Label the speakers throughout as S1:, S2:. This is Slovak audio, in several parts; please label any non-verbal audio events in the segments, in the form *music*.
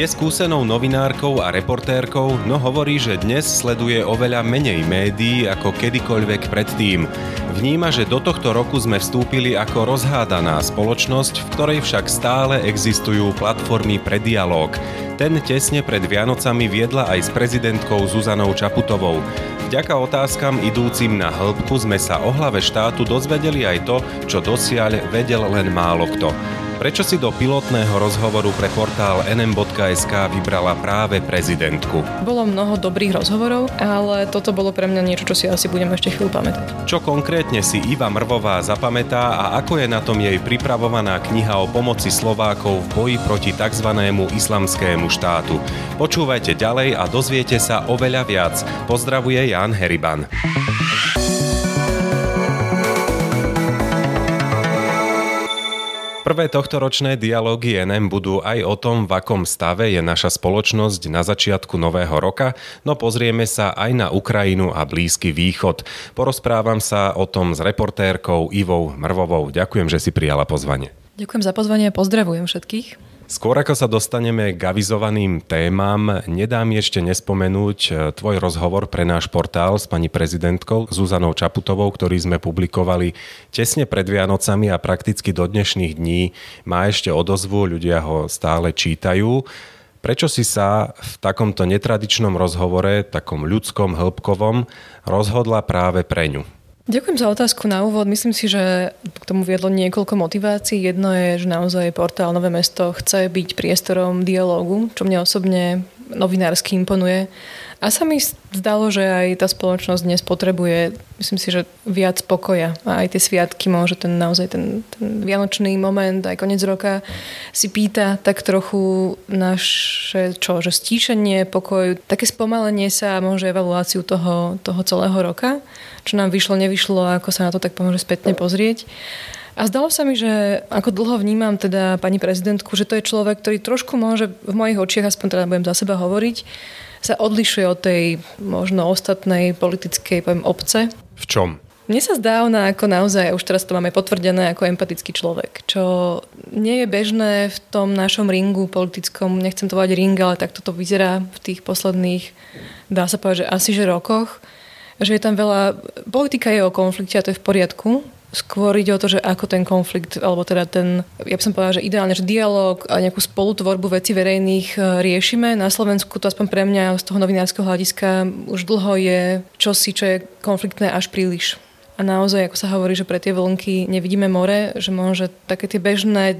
S1: Je skúsenou novinárkou a reportérkou, no hovorí, že dnes sleduje oveľa menej médií ako kedykoľvek predtým. Vníma, že do tohto roku sme vstúpili ako rozhádaná spoločnosť, v ktorej však stále existujú platformy pre dialog. Ten tesne pred Vianocami viedla aj s prezidentkou Zuzanou Čaputovou. Vďaka otázkam idúcim na hĺbku sme sa o hlave štátu dozvedeli aj to, čo dosiaľ vedel len málo kto. Prečo si do pilotného rozhovoru pre portál nm.sk vybrala práve prezidentku?
S2: Bolo mnoho dobrých rozhovorov, ale toto bolo pre mňa niečo, čo si asi budem ešte chvíľu pamätať.
S1: Čo konkrétne si Iva Mrvová zapamätá a ako je na tom jej pripravovaná kniha o pomoci Slovákov v boji proti tzv. islamskému štátu? Počúvajte ďalej a dozviete sa oveľa viac. Pozdravuje Jan Heriban. Prvé tohtoročné dialógy NM budú aj o tom, v akom stave je naša spoločnosť na začiatku nového roka, no pozrieme sa aj na Ukrajinu a Blízky východ. Porozprávam sa o tom s reportérkou Ivou Mrvovou. Ďakujem, že si prijala pozvanie.
S2: Ďakujem za pozvanie pozdravujem všetkých.
S1: Skôr ako sa dostaneme k avizovaným témam, nedá mi ešte nespomenúť e, tvoj rozhovor pre náš portál s pani prezidentkou Zuzanou Čaputovou, ktorý sme publikovali tesne pred Vianocami a prakticky do dnešných dní má ešte odozvu, ľudia ho stále čítajú. Prečo si sa v takomto netradičnom rozhovore, takom ľudskom, hĺbkovom, rozhodla práve pre ňu?
S2: Ďakujem za otázku na úvod. Myslím si, že k tomu viedlo niekoľko motivácií. Jedno je, že naozaj portál Nové mesto chce byť priestorom dialógu, čo mne osobne novinársky imponuje. A sa mi zdalo, že aj tá spoločnosť dnes potrebuje, myslím si, že viac pokoja. A aj tie sviatky môže ten naozaj ten, ten vianočný moment, aj koniec roka si pýta tak trochu naše, čo, že stíšenie, pokoj, také spomalenie sa môže evaluáciu toho, toho celého roka, čo nám vyšlo, nevyšlo a ako sa na to tak pomôže spätne pozrieť. A zdalo sa mi, že ako dlho vnímam teda pani prezidentku, že to je človek, ktorý trošku môže v mojich očiach, aspoň teda budem za seba hovoriť, sa odlišuje od tej možno ostatnej politickej poviem, obce.
S1: V čom?
S2: Mne sa zdá ona ako naozaj, už teraz to máme potvrdené, ako empatický človek, čo nie je bežné v tom našom ringu politickom, nechcem to volať ring, ale tak toto vyzerá v tých posledných, dá sa povedať, že asi že rokoch, že je tam veľa, politika je o konflikte a to je v poriadku, Skôr ide o to, že ako ten konflikt, alebo teda ten, ja by som povedala, že ideálne, že dialog a nejakú spolutvorbu veci verejných e, riešime. Na Slovensku to aspoň pre mňa z toho novinárskeho hľadiska už dlho je čosi, čo je konfliktné až príliš a naozaj, ako sa hovorí, že pre tie vlnky nevidíme more, že môže také tie bežné,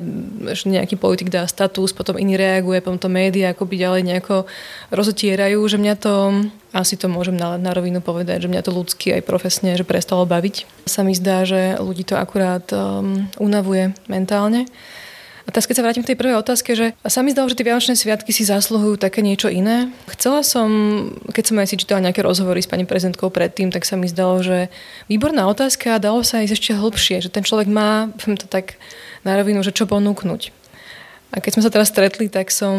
S2: že nejaký politik dá status, potom iný reaguje, potom to médiá akoby ďalej nejako rozotierajú, že mňa to, asi to môžem na, na rovinu povedať, že mňa to ľudsky aj profesne, že prestalo baviť. Sa mi zdá, že ľudí to akurát um, unavuje mentálne. A teraz, keď sa vrátim k tej prvej otázke, že sa mi zdalo, že tie Vianočné sviatky si zasluhujú také niečo iné. Chcela som, keď som aj si čítala nejaké rozhovory s pani prezidentkou predtým, tak sa mi zdalo, že výborná otázka a dalo sa ísť ešte hlbšie, že ten človek má to tak na rovinu, že čo ponúknuť. A keď sme sa teraz stretli, tak som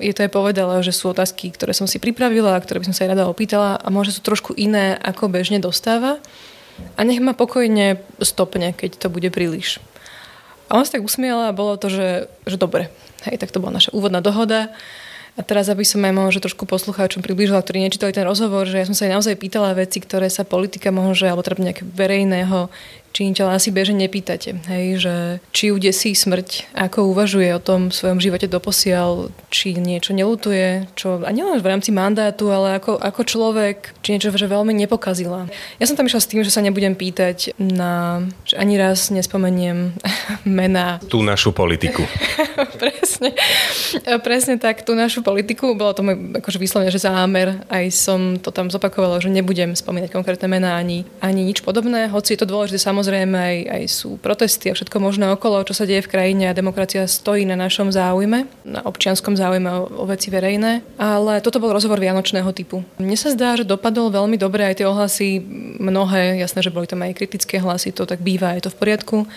S2: je to aj povedala, že sú otázky, ktoré som si pripravila a ktoré by som sa aj rada opýtala a možno sú trošku iné, ako bežne dostáva. A nech ma pokojne stopne, keď to bude príliš. A on sa tak usmiela a bolo to, že, že dobre. Hej, tak to bola naša úvodná dohoda. A teraz, aby som aj možno trošku poslucháčom priblížila, ktorí nečítali ten rozhovor, že ja som sa aj naozaj pýtala veci, ktoré sa politika môže, alebo teda nejakého verejného činiteľa asi bežne nepýtate. Hej, že či ju desí smrť, ako uvažuje o tom svojom živote doposiaľ, či niečo nelutuje, čo, a nielen v rámci mandátu, ale ako, ako človek, či niečo, že veľmi nepokazila. Ja som tam išla s tým, že sa nebudem pýtať na, že ani raz nespomeniem *laughs* mená.
S1: Tú našu politiku. *laughs*
S2: presne, presne tak, tú našu politiku. Bolo to môj akože vyslovene, že zámer. Aj som to tam zopakovala, že nebudem spomínať konkrétne mená ani, ani nič podobné, hoci je to dôležité samozrejme samozrejme aj, aj sú protesty a všetko možné okolo, čo sa deje v krajine a demokracia stojí na našom záujme, na občianskom záujme o, o veci verejné. Ale toto bol rozhovor vianočného typu. Mne sa zdá, že dopadol veľmi dobre aj tie ohlasy mnohé, jasné, že boli tam aj kritické hlasy, to tak býva, je to v poriadku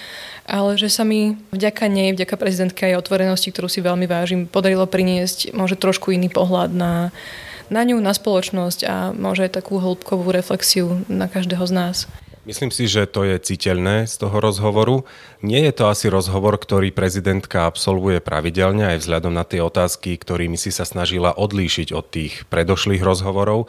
S2: ale že sa mi vďaka nej, vďaka prezidentke aj otvorenosti, ktorú si veľmi vážim, podarilo priniesť môže trošku iný pohľad na, na ňu, na spoločnosť a môže aj takú hĺbkovú reflexiu na každého z nás.
S1: Myslím si, že to je citeľné z toho rozhovoru. Nie je to asi rozhovor, ktorý prezidentka absolvuje pravidelne aj vzhľadom na tie otázky, ktorými si sa snažila odlíšiť od tých predošlých rozhovorov.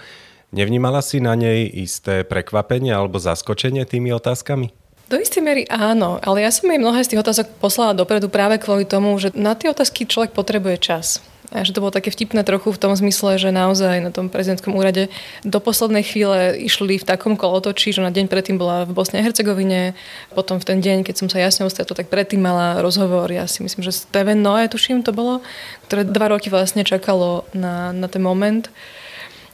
S1: Nevnímala si na nej isté prekvapenie alebo zaskočenie tými otázkami?
S2: Do istej miery áno, ale ja som jej mnohé z tých otázok poslala dopredu práve kvôli tomu, že na tie otázky človek potrebuje čas. A že to bolo také vtipné trochu v tom zmysle, že naozaj na tom prezidentskom úrade do poslednej chvíle išli v takom kolotočí, že na deň predtým bola v Bosne a Hercegovine, potom v ten deň, keď som sa jasne ustretla, tak predtým mala rozhovor, ja si myslím, že Steven Noe, tuším to bolo, ktoré dva roky vlastne čakalo na, na ten moment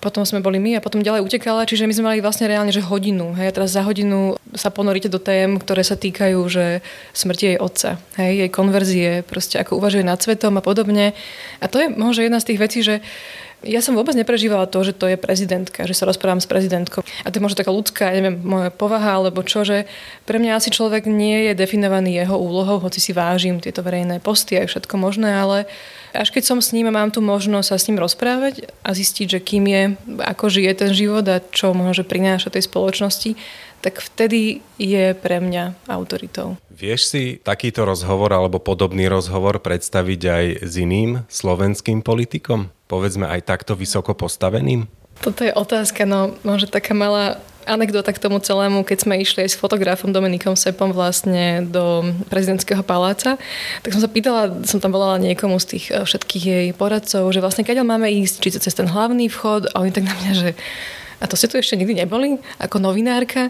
S2: potom sme boli my a potom ďalej utekala, čiže my sme mali vlastne reálne, že hodinu. Hej, a teraz za hodinu sa ponoríte do tém, ktoré sa týkajú, že smrti jej otca, hej, jej konverzie, proste ako uvažuje nad svetom a podobne. A to je možno jedna z tých vecí, že ja som vôbec neprežívala to, že to je prezidentka, že sa rozprávam s prezidentkou. A to je možno taká ľudská, neviem, moja povaha, alebo čo, že pre mňa asi človek nie je definovaný jeho úlohou, hoci si vážim tieto verejné posty a všetko možné, ale až keď som s ním a mám tu možnosť sa s ním rozprávať a zistiť, že kým je, ako žije ten život a čo môže prinášať tej spoločnosti, tak vtedy je pre mňa autoritou.
S1: Vieš si takýto rozhovor alebo podobný rozhovor predstaviť aj s iným slovenským politikom? Povedzme aj takto vysoko postaveným?
S2: Toto je otázka, no možno taká malá anekdota k tomu celému, keď sme išli aj s fotografom Dominikom Sepom vlastne do prezidentského paláca, tak som sa pýtala, som tam volala niekomu z tých eh, všetkých jej poradcov, že vlastne keď máme ísť, či cez ten hlavný vchod a oni tak na mňa, že a to ste tu ešte nikdy neboli ako novinárka.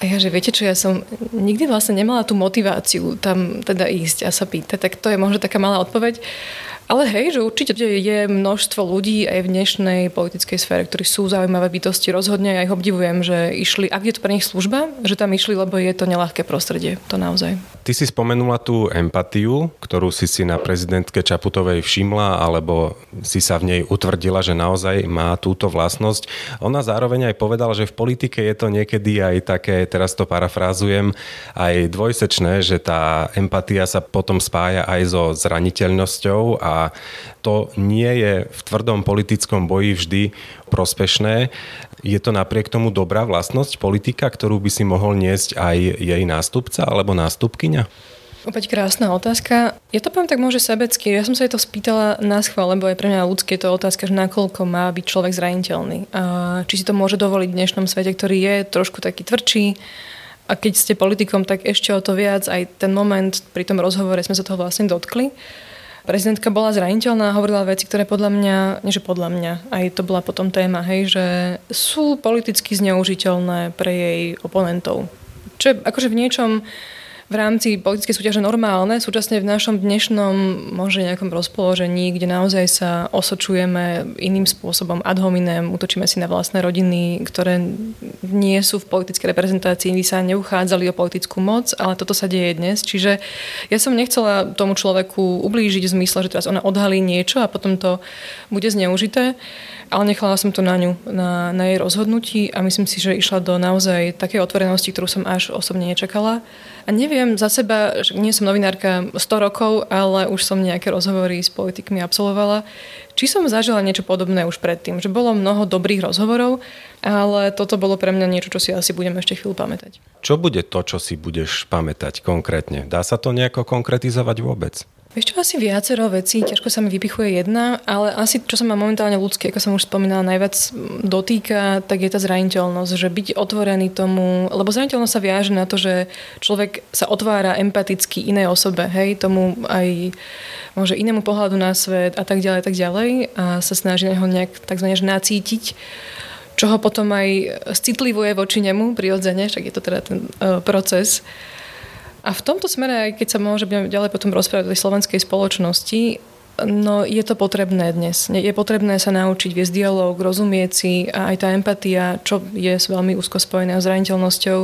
S2: A ja, že viete čo, ja som nikdy vlastne nemala tú motiváciu tam teda ísť a sa pýtať. Tak to je možno taká malá odpoveď. Ale hej, že určite je množstvo ľudí aj v dnešnej politickej sfére, ktorí sú zaujímavé bytosti. Rozhodne ja ich obdivujem, že išli, ak je to pre nich služba, že tam išli, lebo je to nelahké prostredie. To naozaj.
S1: Ty si spomenula tú empatiu, ktorú si si na prezidentke Čaputovej všimla, alebo si sa v nej utvrdila, že naozaj má túto vlastnosť. Ona zároveň aj povedala, že v politike je to niekedy aj také, teraz to parafrázujem, aj dvojsečné, že tá empatia sa potom spája aj so zraniteľnosťou a to nie je v tvrdom politickom boji vždy prospešné. Je to napriek tomu dobrá vlastnosť politika, ktorú by si mohol niesť aj jej nástupca alebo nástupkyňa?
S2: Opäť krásna otázka. Ja to poviem tak môže sebecky. Ja som sa jej to spýtala na schvál, lebo aj pre mňa ľudské je to otázka, že nakoľko má byť človek zraniteľný. Či si to môže dovoliť v dnešnom svete, ktorý je trošku taký tvrdší. A keď ste politikom, tak ešte o to viac. Aj ten moment pri tom rozhovore sme sa toho vlastne dotkli prezidentka bola zraniteľná a hovorila veci, ktoré podľa mňa, nie že podľa mňa, aj to bola potom téma, hej, že sú politicky zneužiteľné pre jej oponentov. Čo je akože v niečom v rámci politickej súťaže normálne, súčasne v našom dnešnom možno nejakom rozpoložení, kde naozaj sa osočujeme iným spôsobom ad hominem, utočíme si na vlastné rodiny, ktoré nie sú v politickej reprezentácii, by sa neuchádzali o politickú moc, ale toto sa deje dnes. Čiže ja som nechcela tomu človeku ublížiť v zmysle, že teraz ona odhalí niečo a potom to bude zneužité ale nechala som to na ňu, na, na jej rozhodnutí a myslím si, že išla do naozaj takej otvorenosti, ktorú som až osobne nečakala. A neviem za seba, že nie som novinárka 100 rokov, ale už som nejaké rozhovory s politikmi absolvovala. Či som zažila niečo podobné už predtým, že bolo mnoho dobrých rozhovorov, ale toto bolo pre mňa niečo, čo si asi budem ešte chvíľu pamätať.
S1: Čo bude to, čo si budeš pamätať konkrétne? Dá sa to nejako konkretizovať vôbec?
S2: Vieš čo, asi viacero vecí, ťažko sa mi vypichuje jedna, ale asi čo sa ma momentálne ľudské, ako som už spomínala, najviac dotýka, tak je tá zraniteľnosť, že byť otvorený tomu, lebo zraniteľnosť sa viaže na to, že človek sa otvára empaticky inej osobe, hej, tomu aj môže inému pohľadu na svet a tak ďalej, tak ďalej a sa snaží na neho nejak tzv. nacítiť čo ho potom aj citlivuje voči nemu prirodzene, však je to teda ten uh, proces. A v tomto smere, aj keď sa môžeme ďalej potom rozprávať o slovenskej spoločnosti, No je to potrebné dnes. Je potrebné sa naučiť viesť dialog, rozumieť si a aj tá empatia, čo je veľmi úzko spojená s zraniteľnosťou,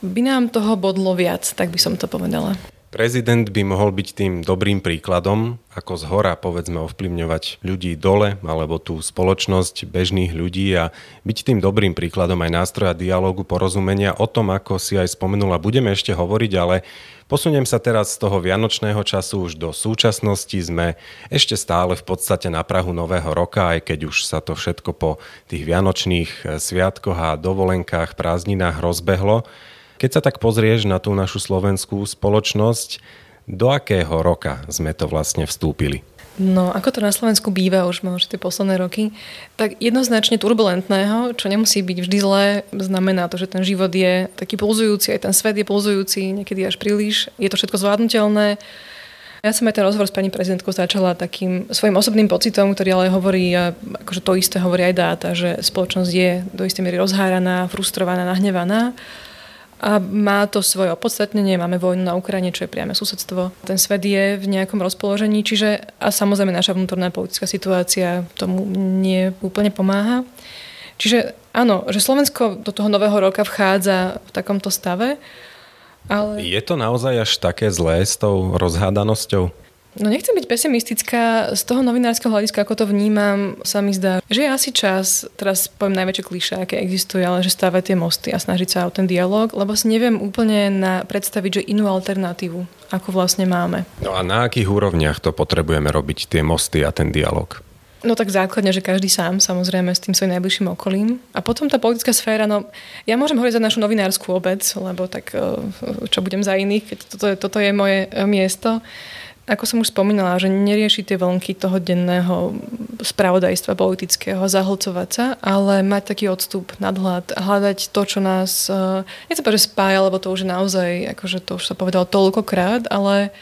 S2: by nám toho bodlo viac, tak by som to povedala.
S1: Prezident by mohol byť tým dobrým príkladom, ako z hora povedzme ovplyvňovať ľudí dole alebo tú spoločnosť bežných ľudí a byť tým dobrým príkladom aj nástroja dialógu, porozumenia o tom, ako si aj spomenula, budeme ešte hovoriť, ale posuniem sa teraz z toho vianočného času už do súčasnosti. Sme ešte stále v podstate na Prahu Nového roka, aj keď už sa to všetko po tých vianočných sviatkoch a dovolenkách, prázdninách rozbehlo. Keď sa tak pozrieš na tú našu slovenskú spoločnosť, do akého roka sme to vlastne vstúpili?
S2: No, ako to na Slovensku býva už možno tie posledné roky, tak jednoznačne turbulentného, čo nemusí byť vždy zlé, znamená to, že ten život je taký pulzujúci, aj ten svet je pulzujúci, niekedy až príliš, je to všetko zvládnutelné. Ja som aj ten rozhovor s pani prezidentkou začala takým svojim osobným pocitom, ktorý ale hovorí, akože to isté hovorí aj dáta, že spoločnosť je do istej miery rozháraná, frustrovaná, nahnevaná a má to svoje opodstatnenie. Máme vojnu na Ukrajine, čo je priame susedstvo. Ten svet je v nejakom rozpoložení, čiže a samozrejme naša vnútorná politická situácia tomu nie úplne pomáha. Čiže áno, že Slovensko do toho nového roka vchádza v takomto stave. Ale...
S1: Je to naozaj až také zlé s tou rozhádanosťou?
S2: No nechcem byť pesimistická, z toho novinárskeho hľadiska, ako to vnímam, sa mi zdá, že je asi čas, teraz poviem najväčšie klišé, aké existuje, ale že stávať tie mosty a snažiť sa o ten dialog, lebo si neviem úplne na, predstaviť, že inú alternatívu, ako vlastne máme.
S1: No a na akých úrovniach to potrebujeme robiť, tie mosty a ten dialog?
S2: No tak základne, že každý sám, samozrejme, s tým svojim najbližším okolím. A potom tá politická sféra, no ja môžem hovoriť za našu novinárskú obec, lebo tak eh, čo budem za iných, keď toto, toto je moje eh, miesto ako som už spomínala, že nerieši tie vlnky toho denného spravodajstva politického, zahlcovať sa, ale mať taký odstup, nadhľad, hľadať to, čo nás, eh, nechcem povedať, že spája, lebo to už je naozaj, akože to už sa povedalo toľkokrát, ale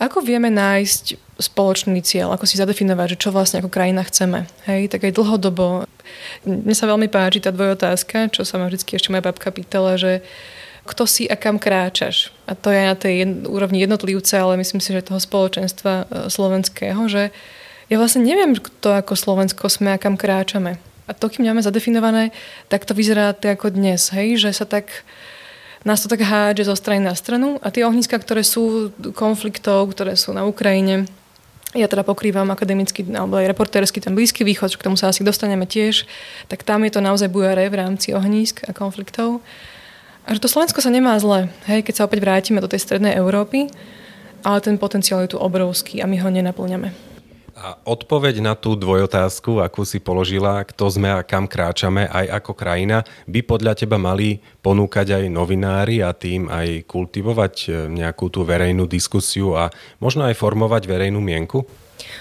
S2: ako vieme nájsť spoločný cieľ, ako si zadefinovať, že čo vlastne ako krajina chceme. Hej, tak aj dlhodobo. Mne sa veľmi páči tá dvojotázka, čo sa ma vždy ešte moja babka pýtala, že kto si a kam kráčaš. A to je na tej jed- úrovni jednotlivca, ale myslím si, že toho spoločenstva e, slovenského, že ja vlastne neviem, kto ako Slovensko sme a kam kráčame. A to, kým máme zadefinované, tak to vyzerá tak ako dnes, hej? že sa tak nás to tak hádže zo strany na stranu a tie ohniska, ktoré sú konfliktov, ktoré sú na Ukrajine, ja teda pokrývam akademický alebo aj reportérsky ten Blízky východ, k tomu sa asi dostaneme tiež, tak tam je to naozaj bujare v rámci ohnízk a konfliktov. A že to Slovensko sa nemá zle, hej, keď sa opäť vrátime do tej strednej Európy, ale ten potenciál je tu obrovský a my ho nenaplňame.
S1: A odpoveď na tú dvojotázku, akú si položila, kto sme a kam kráčame aj ako krajina, by podľa teba mali ponúkať aj novinári a tým aj kultivovať e, nejakú tú verejnú diskusiu a možno aj formovať verejnú mienku?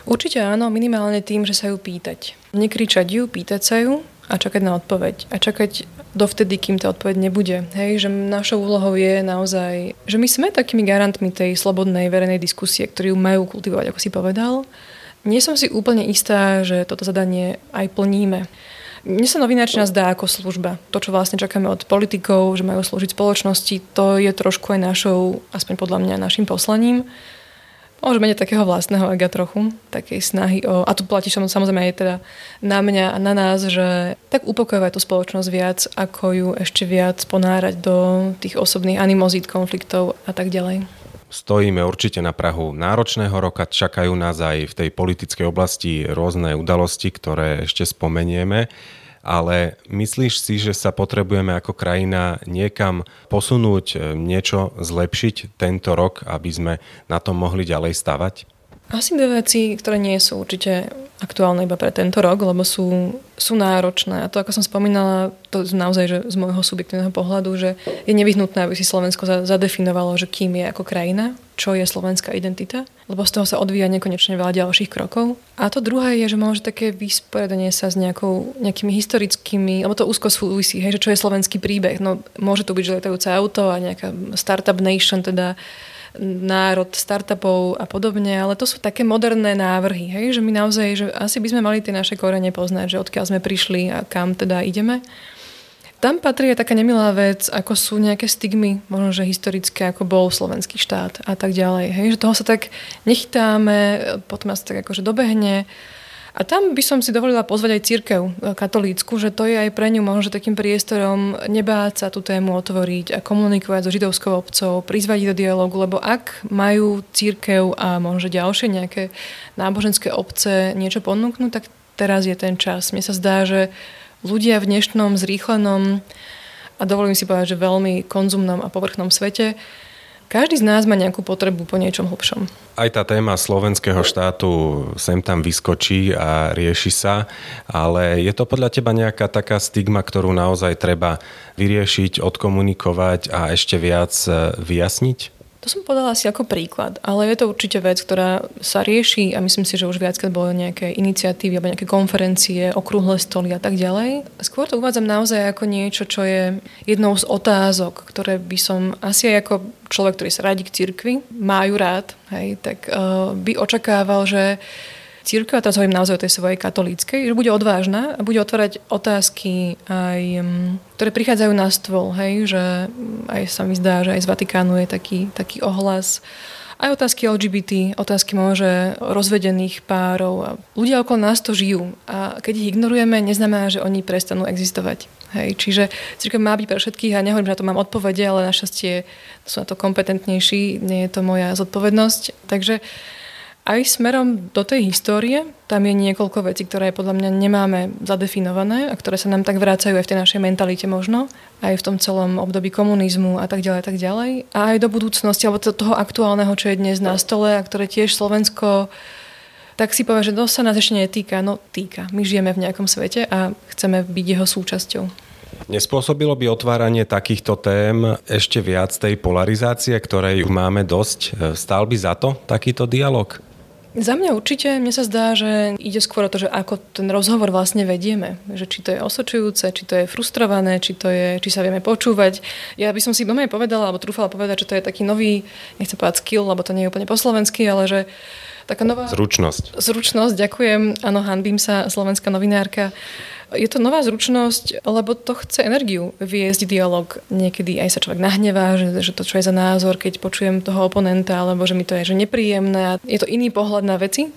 S2: Určite áno, minimálne tým, že sa ju pýtať. Nekričať ju, pýtať sa ju a čakať na odpoveď. A čakať dovtedy, kým tá odpoveď nebude. Hej, že našou úlohou je naozaj, že my sme takými garantmi tej slobodnej verejnej diskusie, ktorú majú kultivovať, ako si povedal. Nie som si úplne istá, že toto zadanie aj plníme. Mne sa novináčina zdá ako služba. To, čo vlastne čakáme od politikov, že majú slúžiť spoločnosti, to je trošku aj našou, aspoň podľa mňa, našim poslaním. Môžeme mať takého vlastného ega trochu, takej snahy o... A tu platí samozrejme aj teda na mňa a na nás, že tak upokojovať tú spoločnosť viac, ako ju ešte viac ponárať do tých osobných animozít, konfliktov a tak ďalej.
S1: Stojíme určite na Prahu náročného roka, čakajú nás aj v tej politickej oblasti rôzne udalosti, ktoré ešte spomenieme ale myslíš si, že sa potrebujeme ako krajina niekam posunúť, e, niečo zlepšiť tento rok, aby sme na tom mohli ďalej stavať?
S2: Asi dve veci, ktoré nie sú určite aktuálne iba pre tento rok, lebo sú, sú náročné. A to, ako som spomínala, to naozaj že z môjho subjektívneho pohľadu, že je nevyhnutné, aby si Slovensko zadefinovalo, že kým je ako krajina, čo je slovenská identita, lebo z toho sa odvíja nekonečne veľa ďalších krokov. A to druhé je, že môže také vysporiadanie sa s nejakou, nejakými historickými, lebo to úzko súvisí, hej, že čo je slovenský príbeh. No, môže to byť, že letajúce auto a nejaká startup nation, teda národ startupov a podobne, ale to sú také moderné návrhy, hej, že my naozaj, že asi by sme mali tie naše korene poznať, že odkiaľ sme prišli a kam teda ideme. Tam patrí aj taká nemilá vec, ako sú nejaké stigmy, možno že historické, ako bol slovenský štát a tak ďalej. Hej, že toho sa tak nechytáme, potom nás tak akože dobehne. A tam by som si dovolila pozvať aj církev e, katolícku, že to je aj pre ňu možno takým priestorom nebáť sa tú tému otvoriť a komunikovať so židovskou obcov, prizvať ich do dialogu, lebo ak majú církev a možno ďalšie nejaké náboženské obce niečo ponúknuť, tak teraz je ten čas. Mne sa zdá, že ľudia v dnešnom zrýchlenom a dovolím si povedať, že veľmi konzumnom a povrchnom svete každý z nás má nejakú potrebu po niečom hlbšom.
S1: Aj tá téma slovenského štátu sem tam vyskočí a rieši sa, ale je to podľa teba nejaká taká stigma, ktorú naozaj treba vyriešiť, odkomunikovať a ešte viac e, vyjasniť?
S2: To som povedala asi ako príklad, ale je to určite vec, ktorá sa rieši a myslím si, že už viackrát boli nejaké iniciatívy alebo nejaké konferencie, okrúhle stoly a tak ďalej. Skôr to uvádzam naozaj ako niečo, čo je jednou z otázok, ktoré by som asi aj ako človek, ktorý sa radí k cirkvi, majú rád, hej, tak uh, by očakával, že církev, a teraz hovorím naozaj o tej svojej katolíckej, že bude odvážna a bude otvárať otázky aj, mm, ktoré prichádzajú na stôl, hej, že aj sa mi zdá, že aj z Vatikánu je taký, taký ohlas aj otázky LGBT, otázky môže rozvedených párov. Ľudia okolo nás to žijú a keď ich ignorujeme, neznamená, že oni prestanú existovať. Hej, čiže církev má byť pre všetkých a nehovorím, že na to mám odpovede, ale našťastie sú na to kompetentnejší, nie je to moja zodpovednosť. Takže aj smerom do tej histórie, tam je niekoľko vecí, ktoré podľa mňa nemáme zadefinované a ktoré sa nám tak vrácajú aj v tej našej mentalite možno, aj v tom celom období komunizmu a tak ďalej a tak ďalej. A aj do budúcnosti, alebo toho aktuálneho, čo je dnes na stole a ktoré tiež Slovensko tak si povie, že to sa nás ešte netýka. No týka. My žijeme v nejakom svete a chceme byť jeho súčasťou.
S1: Nespôsobilo by otváranie takýchto tém ešte viac tej polarizácie, ktorej máme dosť? Stál by za to takýto dialog?
S2: Za mňa určite, mne sa zdá, že ide skôr o to, že ako ten rozhovor vlastne vedieme. Že či to je osočujúce, či to je frustrované, či, to je, či sa vieme počúvať. Ja by som si doma povedala, alebo trúfala povedať, že to je taký nový, nechcem povedať skill, lebo to nie je úplne po slovensky, ale že taká nová...
S1: Zručnosť.
S2: Zručnosť, ďakujem. Áno, hanbím sa, slovenská novinárka je to nová zručnosť, lebo to chce energiu viesť dialog. Niekedy aj sa človek nahnevá, že, že to čo je za názor, keď počujem toho oponenta, alebo že mi to je že nepríjemné. Je to iný pohľad na veci,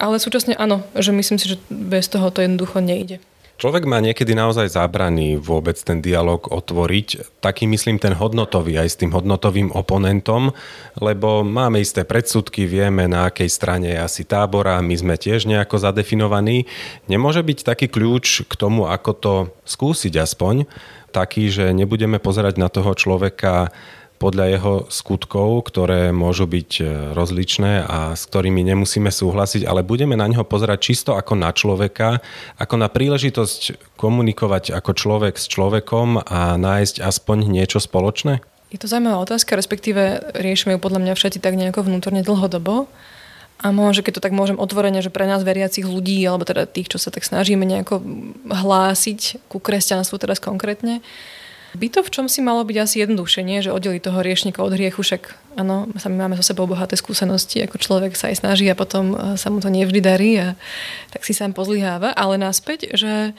S2: ale súčasne áno, že myslím si, že bez toho to jednoducho nejde.
S1: Človek má niekedy naozaj zábraný vôbec ten dialog otvoriť, taký myslím ten hodnotový aj s tým hodnotovým oponentom, lebo máme isté predsudky, vieme na akej strane je asi tábora, my sme tiež nejako zadefinovaní. Nemôže byť taký kľúč k tomu, ako to skúsiť aspoň, taký, že nebudeme pozerať na toho človeka podľa jeho skutkov, ktoré môžu byť e, rozličné a s ktorými nemusíme súhlasiť, ale budeme na neho pozerať čisto ako na človeka, ako na príležitosť komunikovať ako človek s človekom a nájsť aspoň niečo spoločné?
S2: Je to zaujímavá otázka, respektíve riešime ju podľa mňa všetci tak nejako vnútorne dlhodobo. A možno, keď to tak môžem otvorene, že pre nás veriacich ľudí, alebo teda tých, čo sa tak snažíme nejako hlásiť ku kresťanstvu teraz konkrétne, by to v čom si malo byť asi jednoduchšie, nie? že oddeliť toho riešnika od hriechu, však áno, sami máme so sebou bohaté skúsenosti, ako človek sa aj snaží a potom e, sa mu to nevždy darí a tak si sám pozlyháva, ale naspäť, že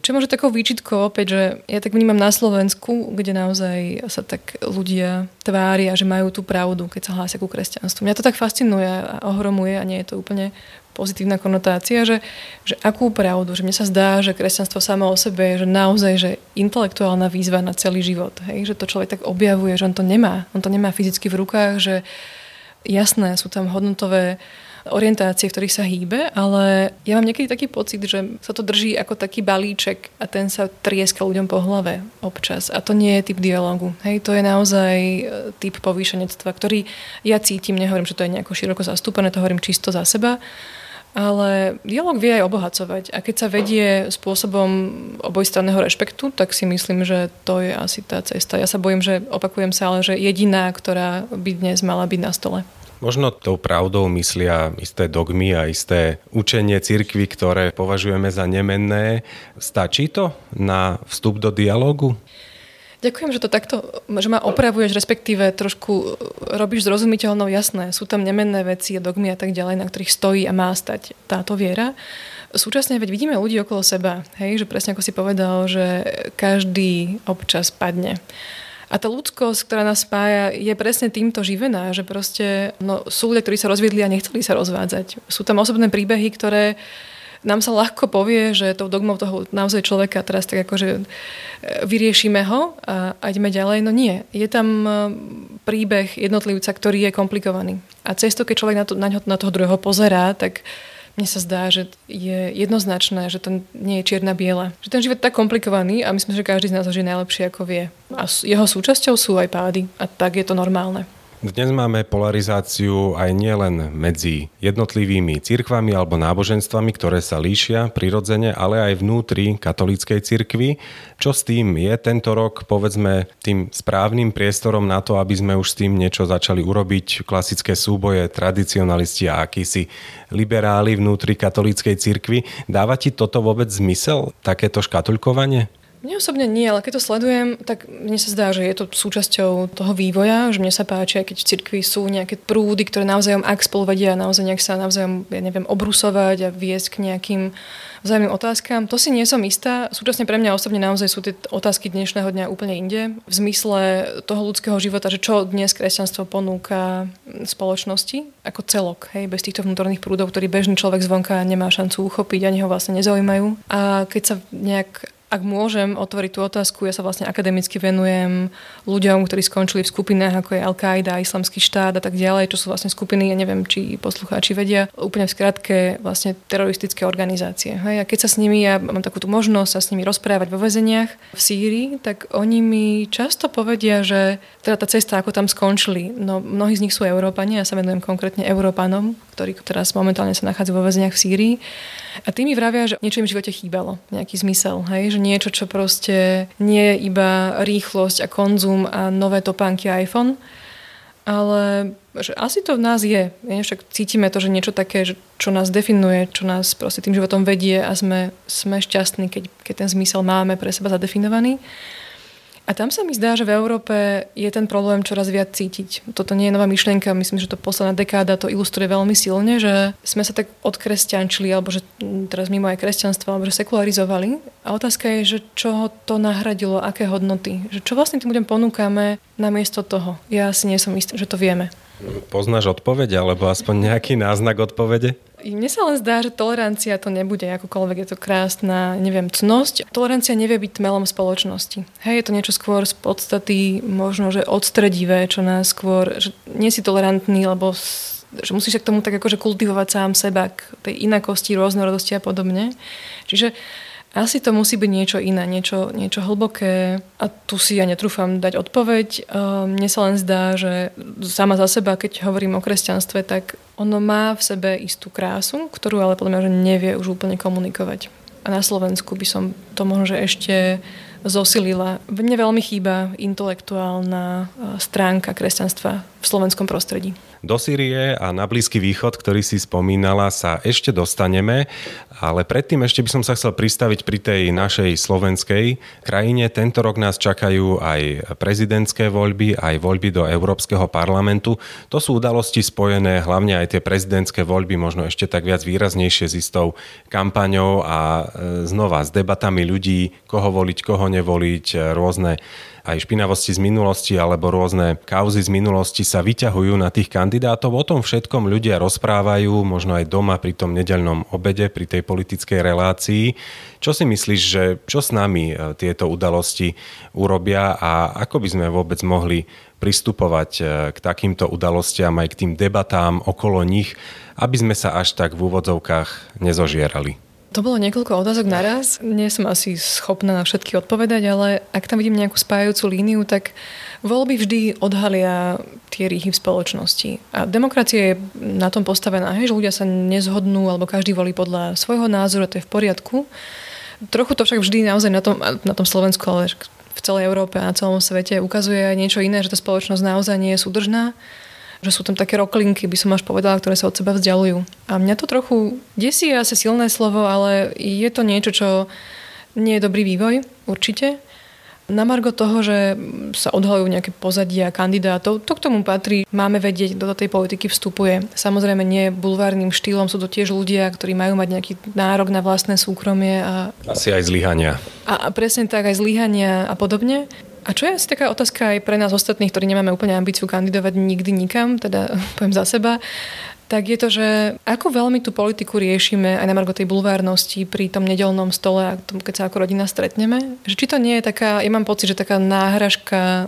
S2: čo môže takou výčitkou opäť, že ja tak vnímam na Slovensku, kde naozaj sa tak ľudia tvária, že majú tú pravdu, keď sa hlásia ku kresťanstvu. Mňa to tak fascinuje a ohromuje a nie je to úplne pozitívna konotácia, že, že akú pravdu, že mne sa zdá, že kresťanstvo samo o sebe je že naozaj že intelektuálna výzva na celý život. Hej? Že to človek tak objavuje, že on to nemá. On to nemá fyzicky v rukách, že jasné, sú tam hodnotové orientácie, v ktorých sa hýbe, ale ja mám niekedy taký pocit, že sa to drží ako taký balíček a ten sa trieska ľuďom po hlave občas. A to nie je typ dialogu. Hej, to je naozaj e, typ povýšenectva, ktorý ja cítim, nehovorím, že to je nejako široko zastúpené, to hovorím čisto za seba, ale dialog vie aj obohacovať. A keď sa vedie spôsobom obojstranného rešpektu, tak si myslím, že to je asi tá cesta. Ja sa bojím, že opakujem sa, ale že jediná, ktorá by dnes mala byť na stole.
S1: Možno tou pravdou myslia isté dogmy a isté učenie cirkvy, ktoré považujeme za nemenné. Stačí to na vstup do dialogu?
S2: Ďakujem, že to takto, že ma opravuješ, respektíve trošku robíš zrozumiteľnou, jasné, sú tam nemenné veci, dogmy a tak ďalej, na ktorých stojí a má stať táto viera. Súčasne veď vidíme ľudí okolo seba, hej, že presne ako si povedal, že každý občas padne. A tá ľudskosť, ktorá nás spája, je presne týmto živená, že proste no, sú ľudia, ktorí sa rozviedli a nechceli sa rozvádzať. Sú tam osobné príbehy, ktoré nám sa ľahko povie, že tou dogmou toho naozaj človeka teraz tak akože e, vyriešime ho a, a ideme ďalej. No nie. Je tam e, príbeh jednotlivca, ktorý je komplikovaný. A cesto, keď človek na, to, na, na toho druhého pozerá, tak mne sa zdá, že je jednoznačné, že to nie je čierna-biela. Že ten život je tak komplikovaný a myslím, že každý z nás ho žije najlepšie, ako vie. A jeho súčasťou sú aj pády a tak je to normálne.
S1: Dnes máme polarizáciu aj nielen medzi jednotlivými cirkvami alebo náboženstvami, ktoré sa líšia prirodzene, ale aj vnútri katolíckej cirkvi. Čo s tým je tento rok, povedzme, tým správnym priestorom na to, aby sme už s tým niečo začali urobiť? Klasické súboje, tradicionalisti a akýsi liberáli vnútri katolíckej cirkvi. Dáva ti toto vôbec zmysel, takéto škatulkovanie?
S2: Mne osobne nie, ale keď to sledujem, tak mne sa zdá, že je to súčasťou toho vývoja, že mne sa páči, keď v cirkvi sú nejaké prúdy, ktoré navzájom, ak spolu vedia, naozaj nejak sa navzájom, ja neviem, obrusovať a viesť k nejakým vzájomným otázkam. To si nie som istá. Súčasne pre mňa osobne naozaj sú tie otázky dnešného dňa úplne inde. V zmysle toho ľudského života, že čo dnes kresťanstvo ponúka spoločnosti ako celok, hej, bez týchto vnútorných prúdov, ktorý bežný človek zvonka nemá šancu uchopiť, ani ho vlastne nezaujímajú. A keď sa nejak ak môžem otvoriť tú otázku, ja sa vlastne akademicky venujem ľuďom, ktorí skončili v skupinách ako je Al-Qaida, Islamský štát a tak ďalej, čo sú vlastne skupiny, ja neviem, či poslucháči vedia, úplne v skratke vlastne teroristické organizácie. Hej? A keď sa s nimi, ja mám takúto možnosť sa s nimi rozprávať vo väzeniach v Sýrii, tak oni mi často povedia, že teda tá cesta, ako tam skončili, no mnohí z nich sú Európani, ja sa venujem konkrétne Európanom, ktorí teraz momentálne sa nachádzajú vo väzeniach v Sýrii. A tí mi vravia, že niečo im v živote chýbalo, nejaký zmysel, hej? že niečo, čo proste nie je iba rýchlosť a konzum a nové topánky iPhone, ale že asi to v nás je. Však cítime to, že niečo také, čo nás definuje, čo nás proste tým životom vedie a sme, sme šťastní, keď, keď ten zmysel máme pre seba zadefinovaný. A tam sa mi zdá, že v Európe je ten problém čoraz viac cítiť. Toto nie je nová myšlienka, myslím, že to posledná dekáda to ilustruje veľmi silne, že sme sa tak odkresťančili, alebo že teraz mimo aj kresťanstvo, alebo že sekularizovali. A otázka je, že čo to nahradilo, aké hodnoty. Že čo vlastne tým ľuďom ponúkame namiesto toho. Ja si nie som istý, že to vieme.
S1: Poznáš odpoveď, alebo aspoň nejaký náznak odpovede?
S2: Mne sa len zdá, že tolerancia to nebude akokoľvek, je to krásna, neviem, cnosť. Tolerancia nevie byť tmelom spoločnosti. Hej, je to niečo skôr z podstaty, možno, že odstredivé, čo nás skôr, že nie si tolerantný, lebo že musíš sa k tomu tak akože kultivovať sám seba, k tej inakosti, rôznorodosti a podobne. Čiže asi to musí byť niečo iné, niečo, niečo hlboké a tu si ja netrúfam dať odpoveď. Ehm, mne sa len zdá, že sama za seba, keď hovorím o kresťanstve, tak ono má v sebe istú krásu, ktorú ale podľa mňa že nevie už úplne komunikovať. A na Slovensku by som to možno že ešte zosilila. Mne veľmi chýba intelektuálna e, stránka kresťanstva v slovenskom prostredí.
S1: Do Sýrie a na Blízky východ, ktorý si spomínala, sa ešte dostaneme, ale predtým ešte by som sa chcel pristaviť pri tej našej slovenskej krajine. Tento rok nás čakajú aj prezidentské voľby, aj voľby do Európskeho parlamentu. To sú udalosti spojené, hlavne aj tie prezidentské voľby, možno ešte tak viac výraznejšie s istou kampaňou a e, znova s debatami ľudí, koho voliť, koho nevoliť, rôzne aj špinavosti z minulosti alebo rôzne kauzy z minulosti sa vyťahujú na tých kandidátov. O tom všetkom ľudia rozprávajú, možno aj doma pri tom nedeľnom obede, pri tej politickej relácii. Čo si myslíš, že čo s nami e, tieto udalosti urobia a ako by sme vôbec mohli pristupovať e, k takýmto udalostiam aj k tým debatám okolo nich, aby sme sa až tak v úvodzovkách nezožierali?
S2: To bolo niekoľko otázok naraz. Nie som asi schopná na všetky odpovedať, ale ak tam vidím nejakú spájajúcu líniu, tak voľby vždy odhalia tie rýchy v spoločnosti. A demokracia je na tom postavená, hej, že ľudia sa nezhodnú, alebo každý volí podľa svojho názoru, to je v poriadku. Trochu to však vždy naozaj na tom, na tom Slovensku, ale v celej Európe a na celom svete ukazuje niečo iné, že tá spoločnosť naozaj nie je súdržná že sú tam také roklinky, by som až povedala, ktoré sa od seba vzdialujú. A mňa to trochu desí, je asi silné slovo, ale je to niečo, čo nie je dobrý vývoj, určite. Na margo toho, že sa odhalujú nejaké pozadia kandidátov, to k tomu patrí. Máme vedieť, kto do tej politiky vstupuje. Samozrejme nie bulvárnym štýlom, sú to tiež ľudia, ktorí majú mať nejaký nárok na vlastné súkromie. A...
S1: Asi aj zlyhania.
S2: A, a presne tak, aj zlyhania a podobne. A čo je asi taká otázka aj pre nás ostatných, ktorí nemáme úplne ambíciu kandidovať nikdy nikam, teda *laughs* poviem za seba, tak je to, že ako veľmi tú politiku riešime aj na margo tej bulvárnosti pri tom nedelnom stole keď sa ako rodina stretneme. Že či to nie je taká, ja mám pocit, že taká náhražka,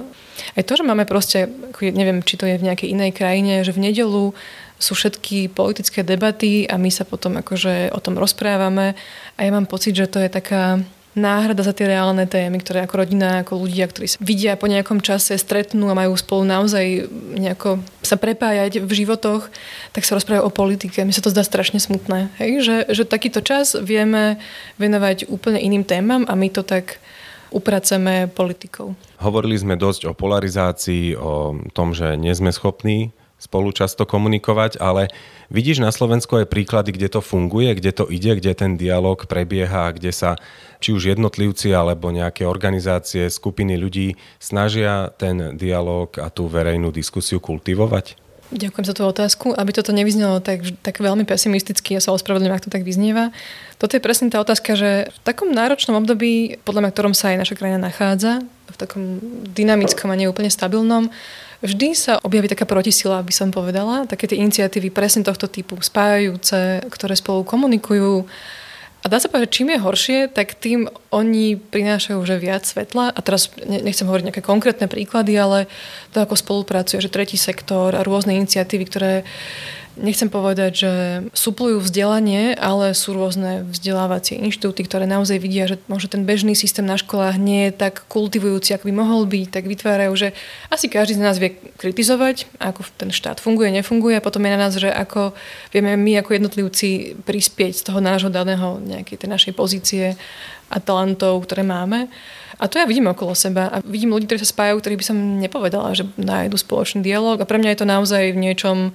S2: aj to, že máme proste, neviem, či to je v nejakej inej krajine, že v nedelu sú všetky politické debaty a my sa potom akože o tom rozprávame a ja mám pocit, že to je taká náhrada za tie reálne témy, ktoré ako rodina, ako ľudia, ktorí sa vidia po nejakom čase, stretnú a majú spolu naozaj nejako sa prepájať v životoch, tak sa rozprávajú o politike. Mi sa to zdá strašne smutné. Hej? Že, že takýto čas vieme venovať úplne iným témam a my to tak upraceme politikou.
S1: Hovorili sme dosť o polarizácii, o tom, že nie sme schopní spolu často komunikovať, ale vidíš na Slovensku aj príklady, kde to funguje, kde to ide, kde ten dialog prebieha, kde sa či už jednotlivci alebo nejaké organizácie, skupiny ľudí snažia ten dialog a tú verejnú diskusiu kultivovať?
S2: Ďakujem za tú otázku. Aby toto nevyznelo tak, tak veľmi pesimisticky, ja sa ospravedlňujem, ak to tak vyznieva. Toto je presne tá otázka, že v takom náročnom období, podľa mňa, ktorom sa aj naša krajina nachádza, v takom dynamickom a neúplne stabilnom, vždy sa objaví taká protisila, by som povedala, také tie iniciatívy presne tohto typu, spájajúce, ktoré spolu komunikujú. A dá sa povedať, že čím je horšie, tak tým oni prinášajú už viac svetla. A teraz nechcem hovoriť nejaké konkrétne príklady, ale to ako spolupracuje, že tretí sektor a rôzne iniciatívy, ktoré nechcem povedať, že suplujú vzdelanie, ale sú rôzne vzdelávacie inštitúty, ktoré naozaj vidia, že možno ten bežný systém na školách nie je tak kultivujúci, ako by mohol byť, tak vytvárajú, že asi každý z nás vie kritizovať, ako ten štát funguje, nefunguje a potom je na nás, že ako vieme my ako jednotlivci prispieť z toho nášho daného nejakej tej našej pozície a talentov, ktoré máme. A to ja vidím okolo seba a vidím ľudí, ktorí sa spájajú, ktorí by som nepovedala, že nájdu spoločný dialog a pre mňa je to naozaj v niečom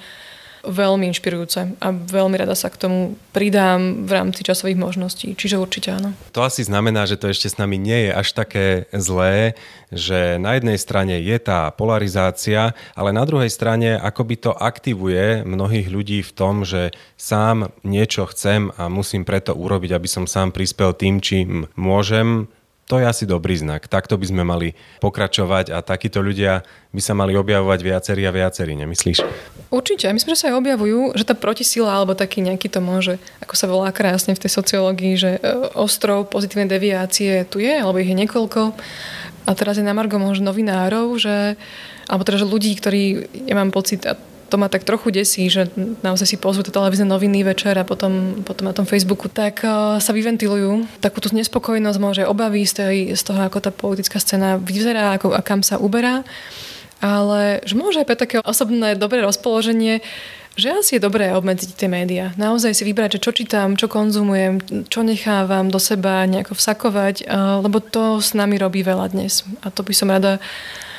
S2: veľmi inšpirujúce a veľmi rada sa k tomu pridám v rámci časových možností. Čiže určite áno.
S1: To asi znamená, že to ešte s nami nie je až také zlé, že na jednej strane je tá polarizácia, ale na druhej strane akoby to aktivuje mnohých ľudí v tom, že sám niečo chcem a musím preto urobiť, aby som sám prispel tým, čím môžem to je asi dobrý znak. Takto by sme mali pokračovať a takíto ľudia by sa mali objavovať viacerí a viacerí, nemyslíš?
S2: Určite. Myslím, že sa aj objavujú, že tá protisila alebo taký nejaký to môže, ako sa volá krásne v tej sociológii, že e, ostrov pozitívnej deviácie tu je, alebo ich je niekoľko. A teraz je na Margo možno novinárov, že, alebo teda, že ľudí, ktorí, ja mám pocit, a to ma tak trochu desí, že naozaj si pozrú tie televízne noviny večer a potom, potom na tom Facebooku, tak uh, sa vyventilujú takú tú nespokojnosť, môže obavy z, tej, z toho, ako tá politická scéna vyzerá ako, a kam sa uberá. Ale že môže aj pre také osobné dobré rozpoloženie, že asi je dobré obmedziť tie médiá. Naozaj si vybrať, že čo čítam, čo konzumujem, čo nechávam do seba nejako vsakovať, lebo to s nami robí veľa dnes. A to by som rada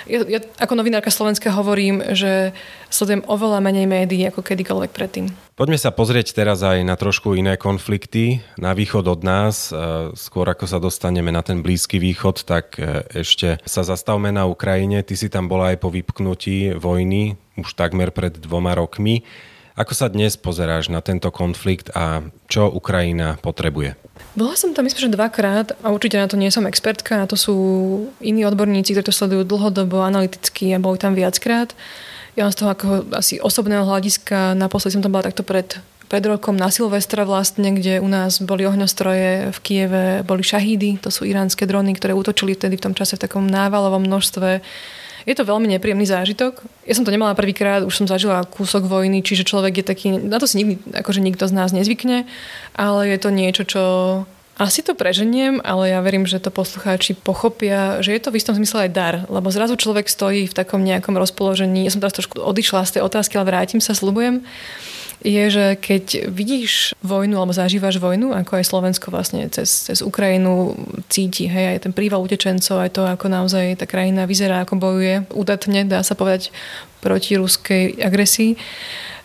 S2: ja, ja ako novinárka Slovenska hovorím, že sledujem oveľa menej médií ako kedykoľvek predtým.
S1: Poďme sa pozrieť teraz aj na trošku iné konflikty na východ od nás. Skôr ako sa dostaneme na ten Blízky východ, tak e, ešte sa zastavme na Ukrajine. Ty si tam bola aj po vypknutí vojny, už takmer pred dvoma rokmi. Ako sa dnes pozeráš na tento konflikt a čo Ukrajina potrebuje?
S2: Bola som tam myslím, že dvakrát a určite na to nie som expertka, na to sú iní odborníci, ktorí to sledujú dlhodobo, analyticky a boli tam viackrát. Ja z toho ako asi osobného hľadiska, naposledy som tam bola takto pred pred rokom na Silvestra vlastne, kde u nás boli ohňostroje v Kieve, boli šahídy, to sú iránske drony, ktoré útočili vtedy v tom čase v takom návalovom množstve je to veľmi nepríjemný zážitok. Ja som to nemala prvýkrát, už som zažila kúsok vojny, čiže človek je taký, na to si nikdy, akože nikto z nás nezvykne, ale je to niečo, čo asi to preženiem, ale ja verím, že to poslucháči pochopia, že je to v istom zmysle aj dar, lebo zrazu človek stojí v takom nejakom rozpoložení. Ja som teraz trošku odišla z tej otázky, ale vrátim sa, slubujem je, že keď vidíš vojnu alebo zažívaš vojnu, ako aj Slovensko vlastne cez, cez Ukrajinu cíti, hej, aj ten príval utečencov, aj to, ako naozaj tá krajina vyzerá, ako bojuje udatne, dá sa povedať, proti ruskej agresii,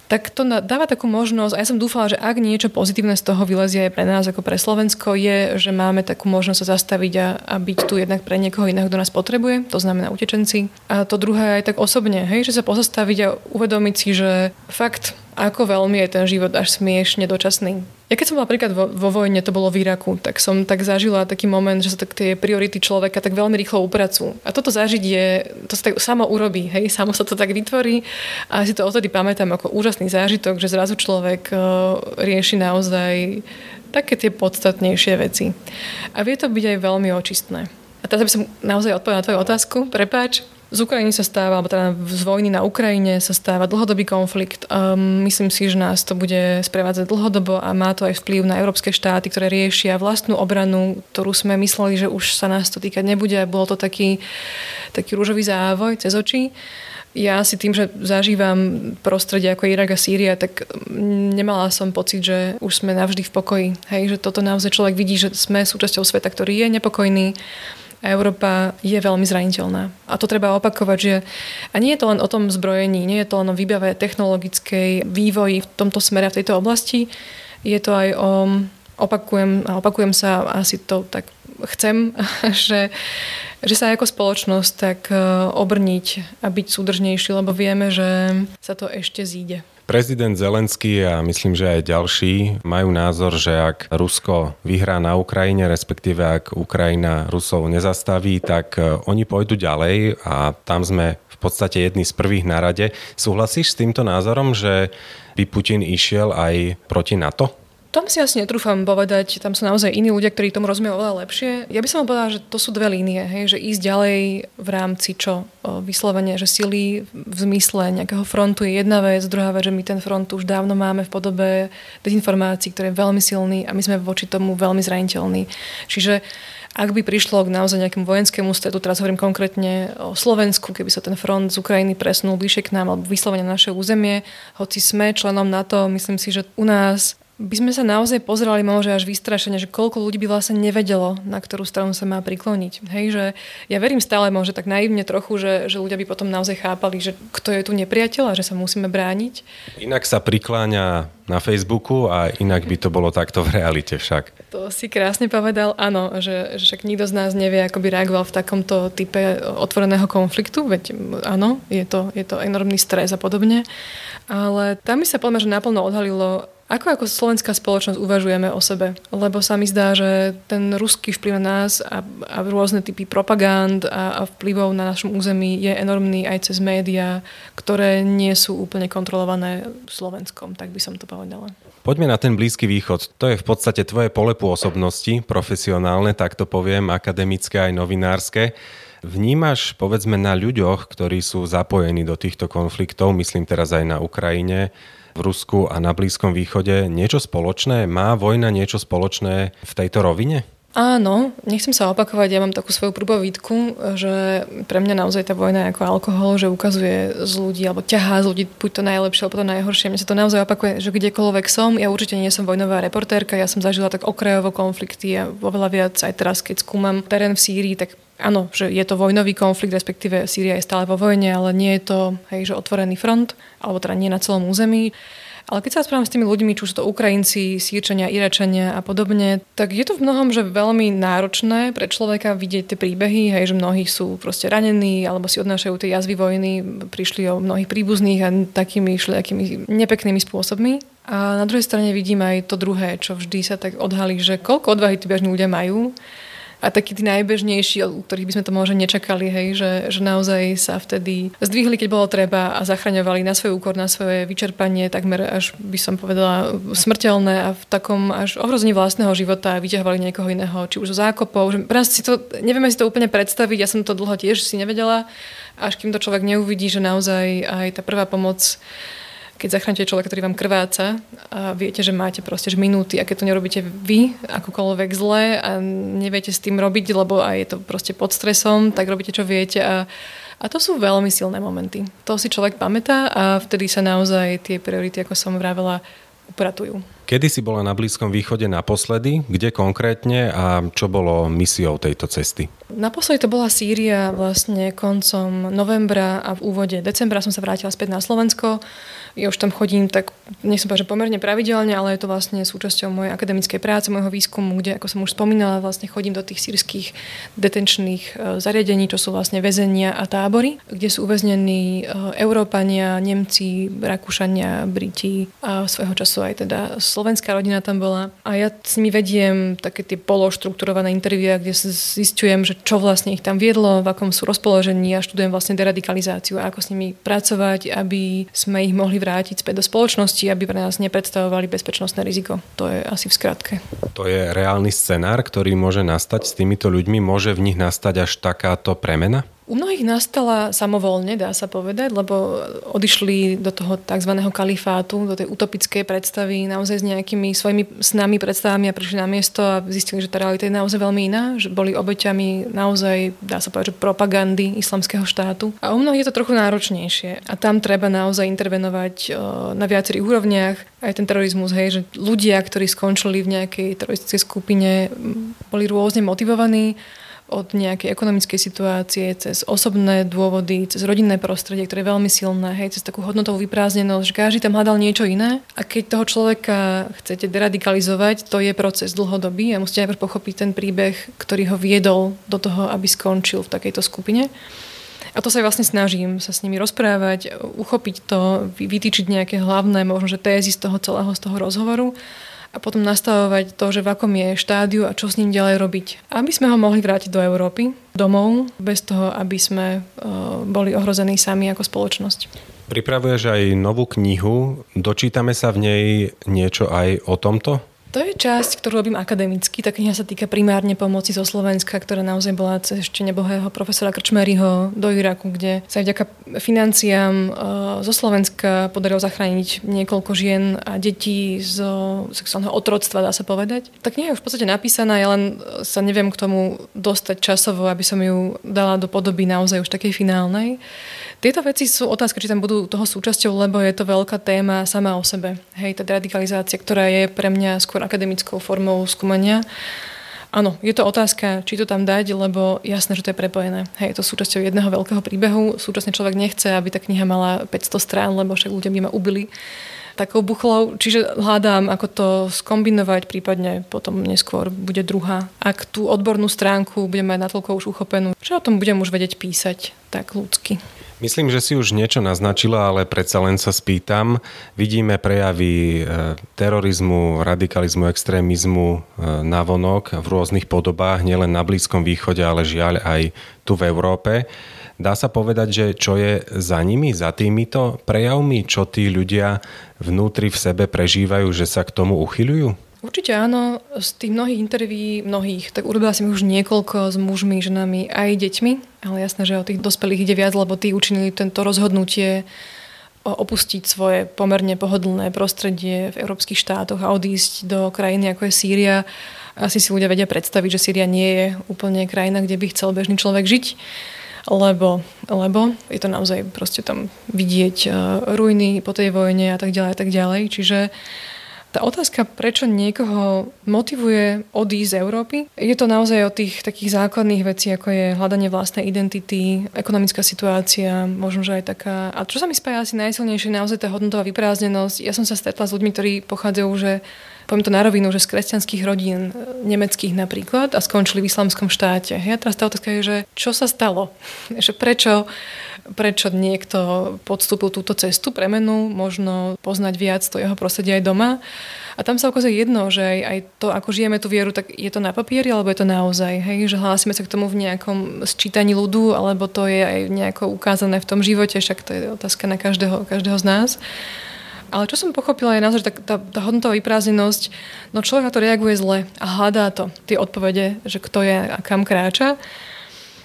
S2: tak to dáva takú možnosť, a ja som dúfala, že ak niečo pozitívne z toho vylezie aj pre nás ako pre Slovensko, je, že máme takú možnosť sa zastaviť a, a byť tu jednak pre niekoho iného, kto nás potrebuje, to znamená utečenci. A to druhé aj tak osobne, hej, že sa pozastaviť a uvedomiť si, že fakt ako veľmi je ten život až smiešne dočasný. Ja keď som bola napríklad vo, vo vojne, to bolo v Iraku, tak som tak zažila taký moment, že sa tak tie priority človeka tak veľmi rýchlo upracujú. A toto zažiť je, to sa tak samo urobí, hej, samo sa to tak vytvorí a si to odtedy pamätám ako úžasný zážitok, že zrazu človek uh, rieši naozaj také tie podstatnejšie veci. A vie to byť aj veľmi očistné. A teraz by som naozaj odpovedala na tvoju otázku, prepáč, z Ukrajiny sa stáva, alebo teda z vojny na Ukrajine sa stáva dlhodobý konflikt. Um, myslím si, že nás to bude sprevádzať dlhodobo a má to aj vplyv na európske štáty, ktoré riešia vlastnú obranu, ktorú sme mysleli, že už sa nás to týkať nebude. Bolo to taký, taký rúžový závoj cez oči ja si tým, že zažívam prostredie ako Irak a Sýria, tak nemala som pocit, že už sme navždy v pokoji. Hej, že toto naozaj človek vidí, že sme súčasťou sveta, ktorý je nepokojný a Európa je veľmi zraniteľná. A to treba opakovať, že a nie je to len o tom zbrojení, nie je to len o výbave technologickej vývoji v tomto smere, v tejto oblasti, je to aj o, opakujem, opakujem sa, asi to tak chcem, *laughs* že, že sa ako spoločnosť tak e, obrniť a byť súdržnejší, lebo vieme, že sa to ešte zíde.
S1: Prezident Zelenský a myslím, že aj ďalší majú názor, že ak Rusko vyhrá na Ukrajine, respektíve ak Ukrajina Rusov nezastaví, tak e, oni pôjdu ďalej a tam sme v podstate jedni z prvých na rade. Súhlasíš s týmto názorom, že by Putin išiel aj proti NATO?
S2: Tam si asi netrúfam povedať, tam sú naozaj iní ľudia, ktorí tomu rozumejú oveľa lepšie. Ja by som povedala, že to sú dve línie, hej, že ísť ďalej v rámci čo? Vyslovene, že sily v zmysle nejakého frontu je jedna vec, druhá vec, že my ten front už dávno máme v podobe dezinformácií, ktorý je veľmi silný a my sme voči tomu veľmi zraniteľní. Čiže ak by prišlo k naozaj nejakému vojenskému stretu, teraz hovorím konkrétne o Slovensku, keby sa ten front z Ukrajiny presunul bližšie k nám alebo vyslovene na naše územie, hoci sme členom NATO, myslím si, že u nás by sme sa naozaj pozerali možno až vystrašene, že koľko ľudí by vlastne nevedelo, na ktorú stranu sa má prikloniť. Hej, že ja verím stále možno tak naivne trochu, že, že ľudia by potom naozaj chápali, že kto je tu nepriateľ a že sa musíme brániť.
S1: Inak sa prikláňa na Facebooku a inak by to bolo takto v realite však.
S2: To si krásne povedal, áno, že, že však nikto z nás nevie, ako by reagoval v takomto type otvoreného konfliktu, veď áno, je to, je to enormný stres a podobne. Ale tam mi sa podľa, že naplno odhalilo, ako ako slovenská spoločnosť uvažujeme o sebe? Lebo sa mi zdá, že ten ruský vplyv na nás a, a rôzne typy propagand a, a vplyvov na našom území je enormný aj cez médiá, ktoré nie sú úplne kontrolované Slovenskom, tak by som to povedala.
S1: Poďme na ten Blízky východ. To je v podstate tvoje pole pôsobnosti, profesionálne, tak to poviem, akademické aj novinárske. Vnímaš, povedzme, na ľuďoch, ktorí sú zapojení do týchto konfliktov, myslím teraz aj na Ukrajine, v Rusku a na Blízkom východe niečo spoločné? Má vojna niečo spoločné v tejto rovine?
S2: Áno, nechcem sa opakovať, ja mám takú svoju prúbovítku, že pre mňa naozaj tá vojna je ako alkohol, že ukazuje z ľudí, alebo ťahá z ľudí buď to najlepšie, alebo to najhoršie. Mne sa to naozaj opakuje, že kdekoľvek som, ja určite nie som vojnová reportérka, ja som zažila tak okrajovo konflikty a oveľa viac aj teraz, keď skúmam terén v Sýrii, tak áno, že je to vojnový konflikt, respektíve Sýria je stále vo vojne, ale nie je to hej, že otvorený front, alebo teda nie na celom území. Ale keď sa rozprávam s tými ľuďmi, či sú to Ukrajinci, Sýrčania, Iračania a podobne, tak je to v mnohom, že veľmi náročné pre človeka vidieť tie príbehy, hej, že mnohí sú proste ranení alebo si odnášajú tie jazvy vojny, prišli o mnohých príbuzných a takými všelijakými nepeknými spôsobmi. A na druhej strane vidím aj to druhé, čo vždy sa tak odhalí, že koľko odvahy tí bežní ľudia majú a takí tí najbežnejší, u ktorých by sme to možno nečakali, hej, že, že naozaj sa vtedy zdvihli, keď bolo treba a zachraňovali na svoj úkor, na svoje vyčerpanie, takmer až by som povedala smrteľné a v takom až ohrození vlastného života vyťahovali niekoho iného, či už zo zákopov. Že pre nás si to, nevieme si to úplne predstaviť, ja som to dlho tiež si nevedela, až kým to človek neuvidí, že naozaj aj tá prvá pomoc keď zachránite človeka, ktorý vám krváca a viete, že máte proste že minúty a keď to nerobíte vy akokoľvek zle a neviete s tým robiť, lebo aj je to proste pod stresom, tak robíte, čo viete a a to sú veľmi silné momenty. To si človek pamätá a vtedy sa naozaj tie priority, ako som vravela, upratujú.
S1: Kedy si bola na Blízkom východe naposledy? Kde konkrétne a čo bolo misiou tejto cesty?
S2: Naposledy to bola Sýria vlastne koncom novembra a v úvode decembra som sa vrátila späť na Slovensko. Ja už tam chodím tak, nech som povedať, pomerne pravidelne, ale je to vlastne súčasťou mojej akademickej práce, môjho výskumu, kde, ako som už spomínala, vlastne chodím do tých sírskych detenčných e, zariadení, čo sú vlastne väzenia a tábory, kde sú uväznení e, Európania, Nemci, Rakúšania, Briti a svojho času aj teda slovenská rodina tam bola. A ja s nimi vediem také tie pološtruktúrované intervia, kde zistujem, že čo vlastne ich tam viedlo, v akom sú rozpoložení a študujem vlastne deradikalizáciu a ako s nimi pracovať, aby sme ich mohli vrátiť späť do spoločnosti, aby pre nás nepredstavovali bezpečnostné riziko. To je asi v skratke.
S1: To je reálny scenár, ktorý môže nastať s týmito ľuďmi. Môže v nich nastať až takáto premena?
S2: U mnohých nastala samovolne, dá sa povedať, lebo odišli do toho tzv. kalifátu, do tej utopickej predstavy naozaj s nejakými svojimi snami, predstavami a prišli na miesto a zistili, že tá realita je naozaj veľmi iná, že boli obeťami naozaj, dá sa povedať, že propagandy islamského štátu. A u mnohých je to trochu náročnejšie. A tam treba naozaj intervenovať na viacerých úrovniach. Aj ten terorizmus, hej, že ľudia, ktorí skončili v nejakej teroristickej skupine, boli rôzne motivovaní od nejakej ekonomickej situácie, cez osobné dôvody, cez rodinné prostredie, ktoré je veľmi silné, hej, cez takú hodnotovú vyprázdnenosť, že každý tam hľadal niečo iné. A keď toho človeka chcete deradikalizovať, to je proces dlhodobý a musíte najprv pochopiť ten príbeh, ktorý ho viedol do toho, aby skončil v takejto skupine. A to sa vlastne snažím sa s nimi rozprávať, uchopiť to, vytýčiť nejaké hlavné možno, že tézy z toho celého, z toho rozhovoru a potom nastavovať to, že v akom je štádiu a čo s ním ďalej robiť. Aby sme ho mohli vrátiť do Európy, domov, bez toho, aby sme boli ohrození sami ako spoločnosť.
S1: Pripravuješ aj novú knihu. Dočítame sa v nej niečo aj o tomto?
S2: To je časť, ktorú robím akademicky. Tá kniha sa týka primárne pomoci zo Slovenska, ktorá naozaj bola cez ešte nebohého profesora Krčmeryho do Iraku, kde sa vďaka financiám e, zo Slovenska podarilo zachrániť niekoľko žien a detí zo sexuálneho otroctva, dá sa povedať. Tá kniha je už v podstate napísaná, ja len sa neviem k tomu dostať časovo, aby som ju dala do podoby naozaj už takej finálnej. Tieto veci sú otázka, či tam budú toho súčasťou, lebo je to veľká téma sama o sebe. Hej, tá radikalizácia, ktorá je pre mňa skôr akademickou formou skúmania. Áno, je to otázka, či to tam dať, lebo jasné, že to je prepojené. Hej, je to súčasťou jedného veľkého príbehu. Súčasne človek nechce, aby tá kniha mala 500 strán, lebo však ľudia by ma ubili takou buchlou. Čiže hľadám, ako to skombinovať, prípadne potom neskôr bude druhá. Ak tú odbornú stránku budem mať natoľko už uchopenú, že o tom budem už vedieť písať tak ľudsky.
S1: Myslím, že si už niečo naznačila, ale predsa len sa spýtam. Vidíme prejavy e, terorizmu, radikalizmu, extrémizmu e, na vonok v rôznych podobách, nielen na Blízkom východe, ale žiaľ aj tu v Európe. Dá sa povedať, že čo je za nimi, za týmito prejavmi, čo tí ľudia vnútri v sebe prežívajú, že sa k tomu uchyľujú?
S2: Určite áno. Z tých mnohých interví, mnohých, tak urobila som už niekoľko s mužmi, ženami aj deťmi, ale jasné, že o tých dospelých ide viac, lebo tí učinili tento rozhodnutie opustiť svoje pomerne pohodlné prostredie v európskych štátoch a odísť do krajiny ako je Sýria. Asi si ľudia vedia predstaviť, že Sýria nie je úplne krajina, kde by chcel bežný človek žiť lebo, lebo je to naozaj proste tam vidieť uh, ruiny po tej vojne a tak ďalej a tak ďalej. Čiže tá otázka, prečo niekoho motivuje odísť z Európy, je to naozaj o tých takých základných vecí, ako je hľadanie vlastnej identity, ekonomická situácia, možno, že aj taká... A čo sa mi spája asi najsilnejšie, naozaj tá hodnotová vyprázdnenosť. Ja som sa stretla s ľuďmi, ktorí pochádzajú, že poviem to na rovinu, že z kresťanských rodín, e, nemeckých napríklad, a skončili v islamskom štáte. Ja teraz tá otázka je, že čo sa stalo? *laughs* že prečo prečo niekto podstúpil túto cestu, premenu, možno poznať viac to jeho prostredie aj doma. A tam sa ukazuje jedno, že aj, aj to, ako žijeme tú vieru, tak je to na papieri, alebo je to naozaj, hej? že hlásime sa k tomu v nejakom sčítaní ľudu, alebo to je aj nejako ukázané v tom živote, však to je otázka na každého, každého z nás. Ale čo som pochopila je názor, že tá, tá, tá hodnotová vyprázdnenosť, no človek na to reaguje zle a hľadá to, tie odpovede, že kto je a kam kráča.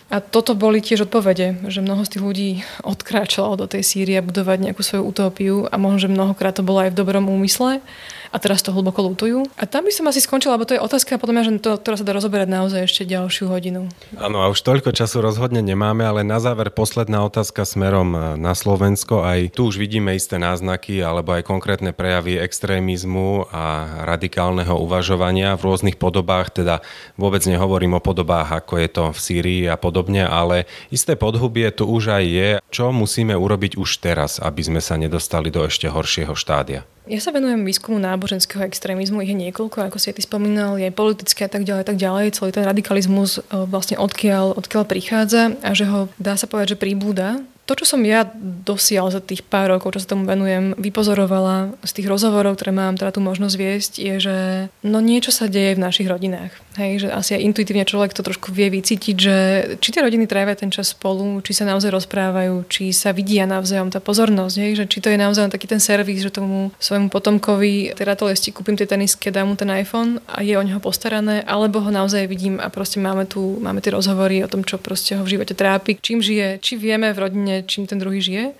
S2: A toto boli tiež odpovede, že mnoho z tých ľudí odkráčalo do tej Sýrie budovať nejakú svoju utópiu a možno, že mnohokrát to bolo aj v dobrom úmysle a teraz to hlboko lutujú. A tam by som asi skončila, lebo to je otázka, podľa mňa, že to, ktorá sa dá rozoberať naozaj ešte ďalšiu hodinu.
S1: Áno, a už toľko času rozhodne nemáme, ale na záver posledná otázka smerom na Slovensko. Aj tu už vidíme isté náznaky alebo aj konkrétne prejavy extrémizmu a radikálneho uvažovania v rôznych podobách, teda vôbec nehovorím o podobách, ako je to v Sýrii a podobne, ale isté podhubie tu už aj je. Čo musíme urobiť už teraz, aby sme sa nedostali do ešte horšieho štádia?
S2: Ja sa venujem výskumu náboženského extrémizmu, ich je niekoľko, ako si ty spomínal, je politické a tak ďalej, tak ďalej. Celý ten radikalizmus e, vlastne odkiaľ, odkiaľ prichádza a že ho dá sa povedať, že príbúda To, čo som ja dosial za tých pár rokov, čo sa tomu venujem, vypozorovala z tých rozhovorov, ktoré mám teda tú možnosť viesť, je, že no niečo sa deje v našich rodinách. Hej, že asi aj intuitívne človek to trošku vie vycítiť, že či tie rodiny trávia ten čas spolu, či sa naozaj rozprávajú, či sa vidia navzájom tá pozornosť, hej, že či to je naozaj taký ten servis, že tomu svojmu potomkovi teda to lesti kúpim tie tenisky, dám mu ten iPhone a je o neho postarané, alebo ho naozaj vidím a proste máme tu máme tie rozhovory o tom, čo proste ho v živote trápi, čím žije, či vieme v rodine, čím ten druhý žije.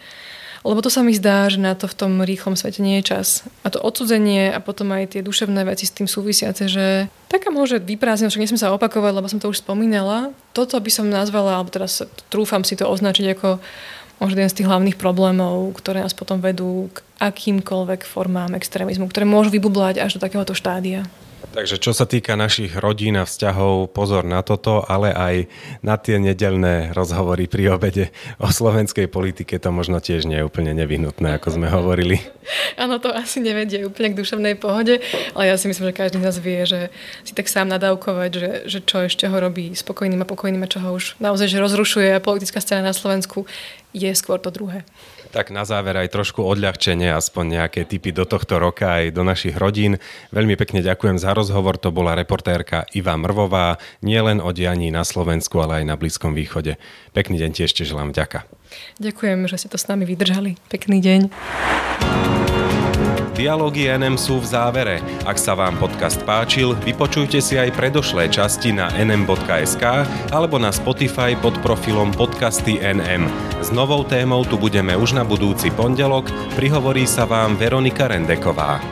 S2: Lebo to sa mi zdá, že na to v tom rýchlom svete nie je čas. A to odsudzenie a potom aj tie duševné veci s tým súvisiace, že taká môže vyprázdniť, však nesmiem sa opakovať, lebo som to už spomínala. Toto by som nazvala, alebo teraz trúfam si to označiť ako možno jeden z tých hlavných problémov, ktoré nás potom vedú k akýmkoľvek formám extrémizmu, ktoré môžu vybublať až do takéhoto štádia.
S1: Takže čo sa týka našich rodín a vzťahov, pozor na toto, ale aj na tie nedelné rozhovory pri obede o slovenskej politike to možno tiež nie je úplne nevyhnutné, ako sme hovorili.
S2: Áno, to asi nevedie úplne k duševnej pohode, ale ja si myslím, že každý z nás vie, že si tak sám nadávkovať, že, že čo ešte ho robí spokojným a pokojným a čo ho už naozaj že rozrušuje politická scéna na Slovensku, je skôr to druhé.
S1: Tak na záver aj trošku odľahčenie, aspoň nejaké typy do tohto roka aj do našich rodín. Veľmi pekne ďakujem za rozhovor, to bola reportérka Iva Mrvová, nielen o dianí na Slovensku, ale aj na Blízkom východe. Pekný deň tiež želám, ďaka.
S2: Ďakujem, že ste to s nami vydržali. Pekný deň.
S1: Dialógy NM sú v závere. Ak sa vám podcast páčil, vypočujte si aj predošlé časti na nm.sk alebo na Spotify pod profilom podcasty NM. S novou témou tu budeme už na budúci pondelok. Prihovorí sa vám Veronika Rendeková.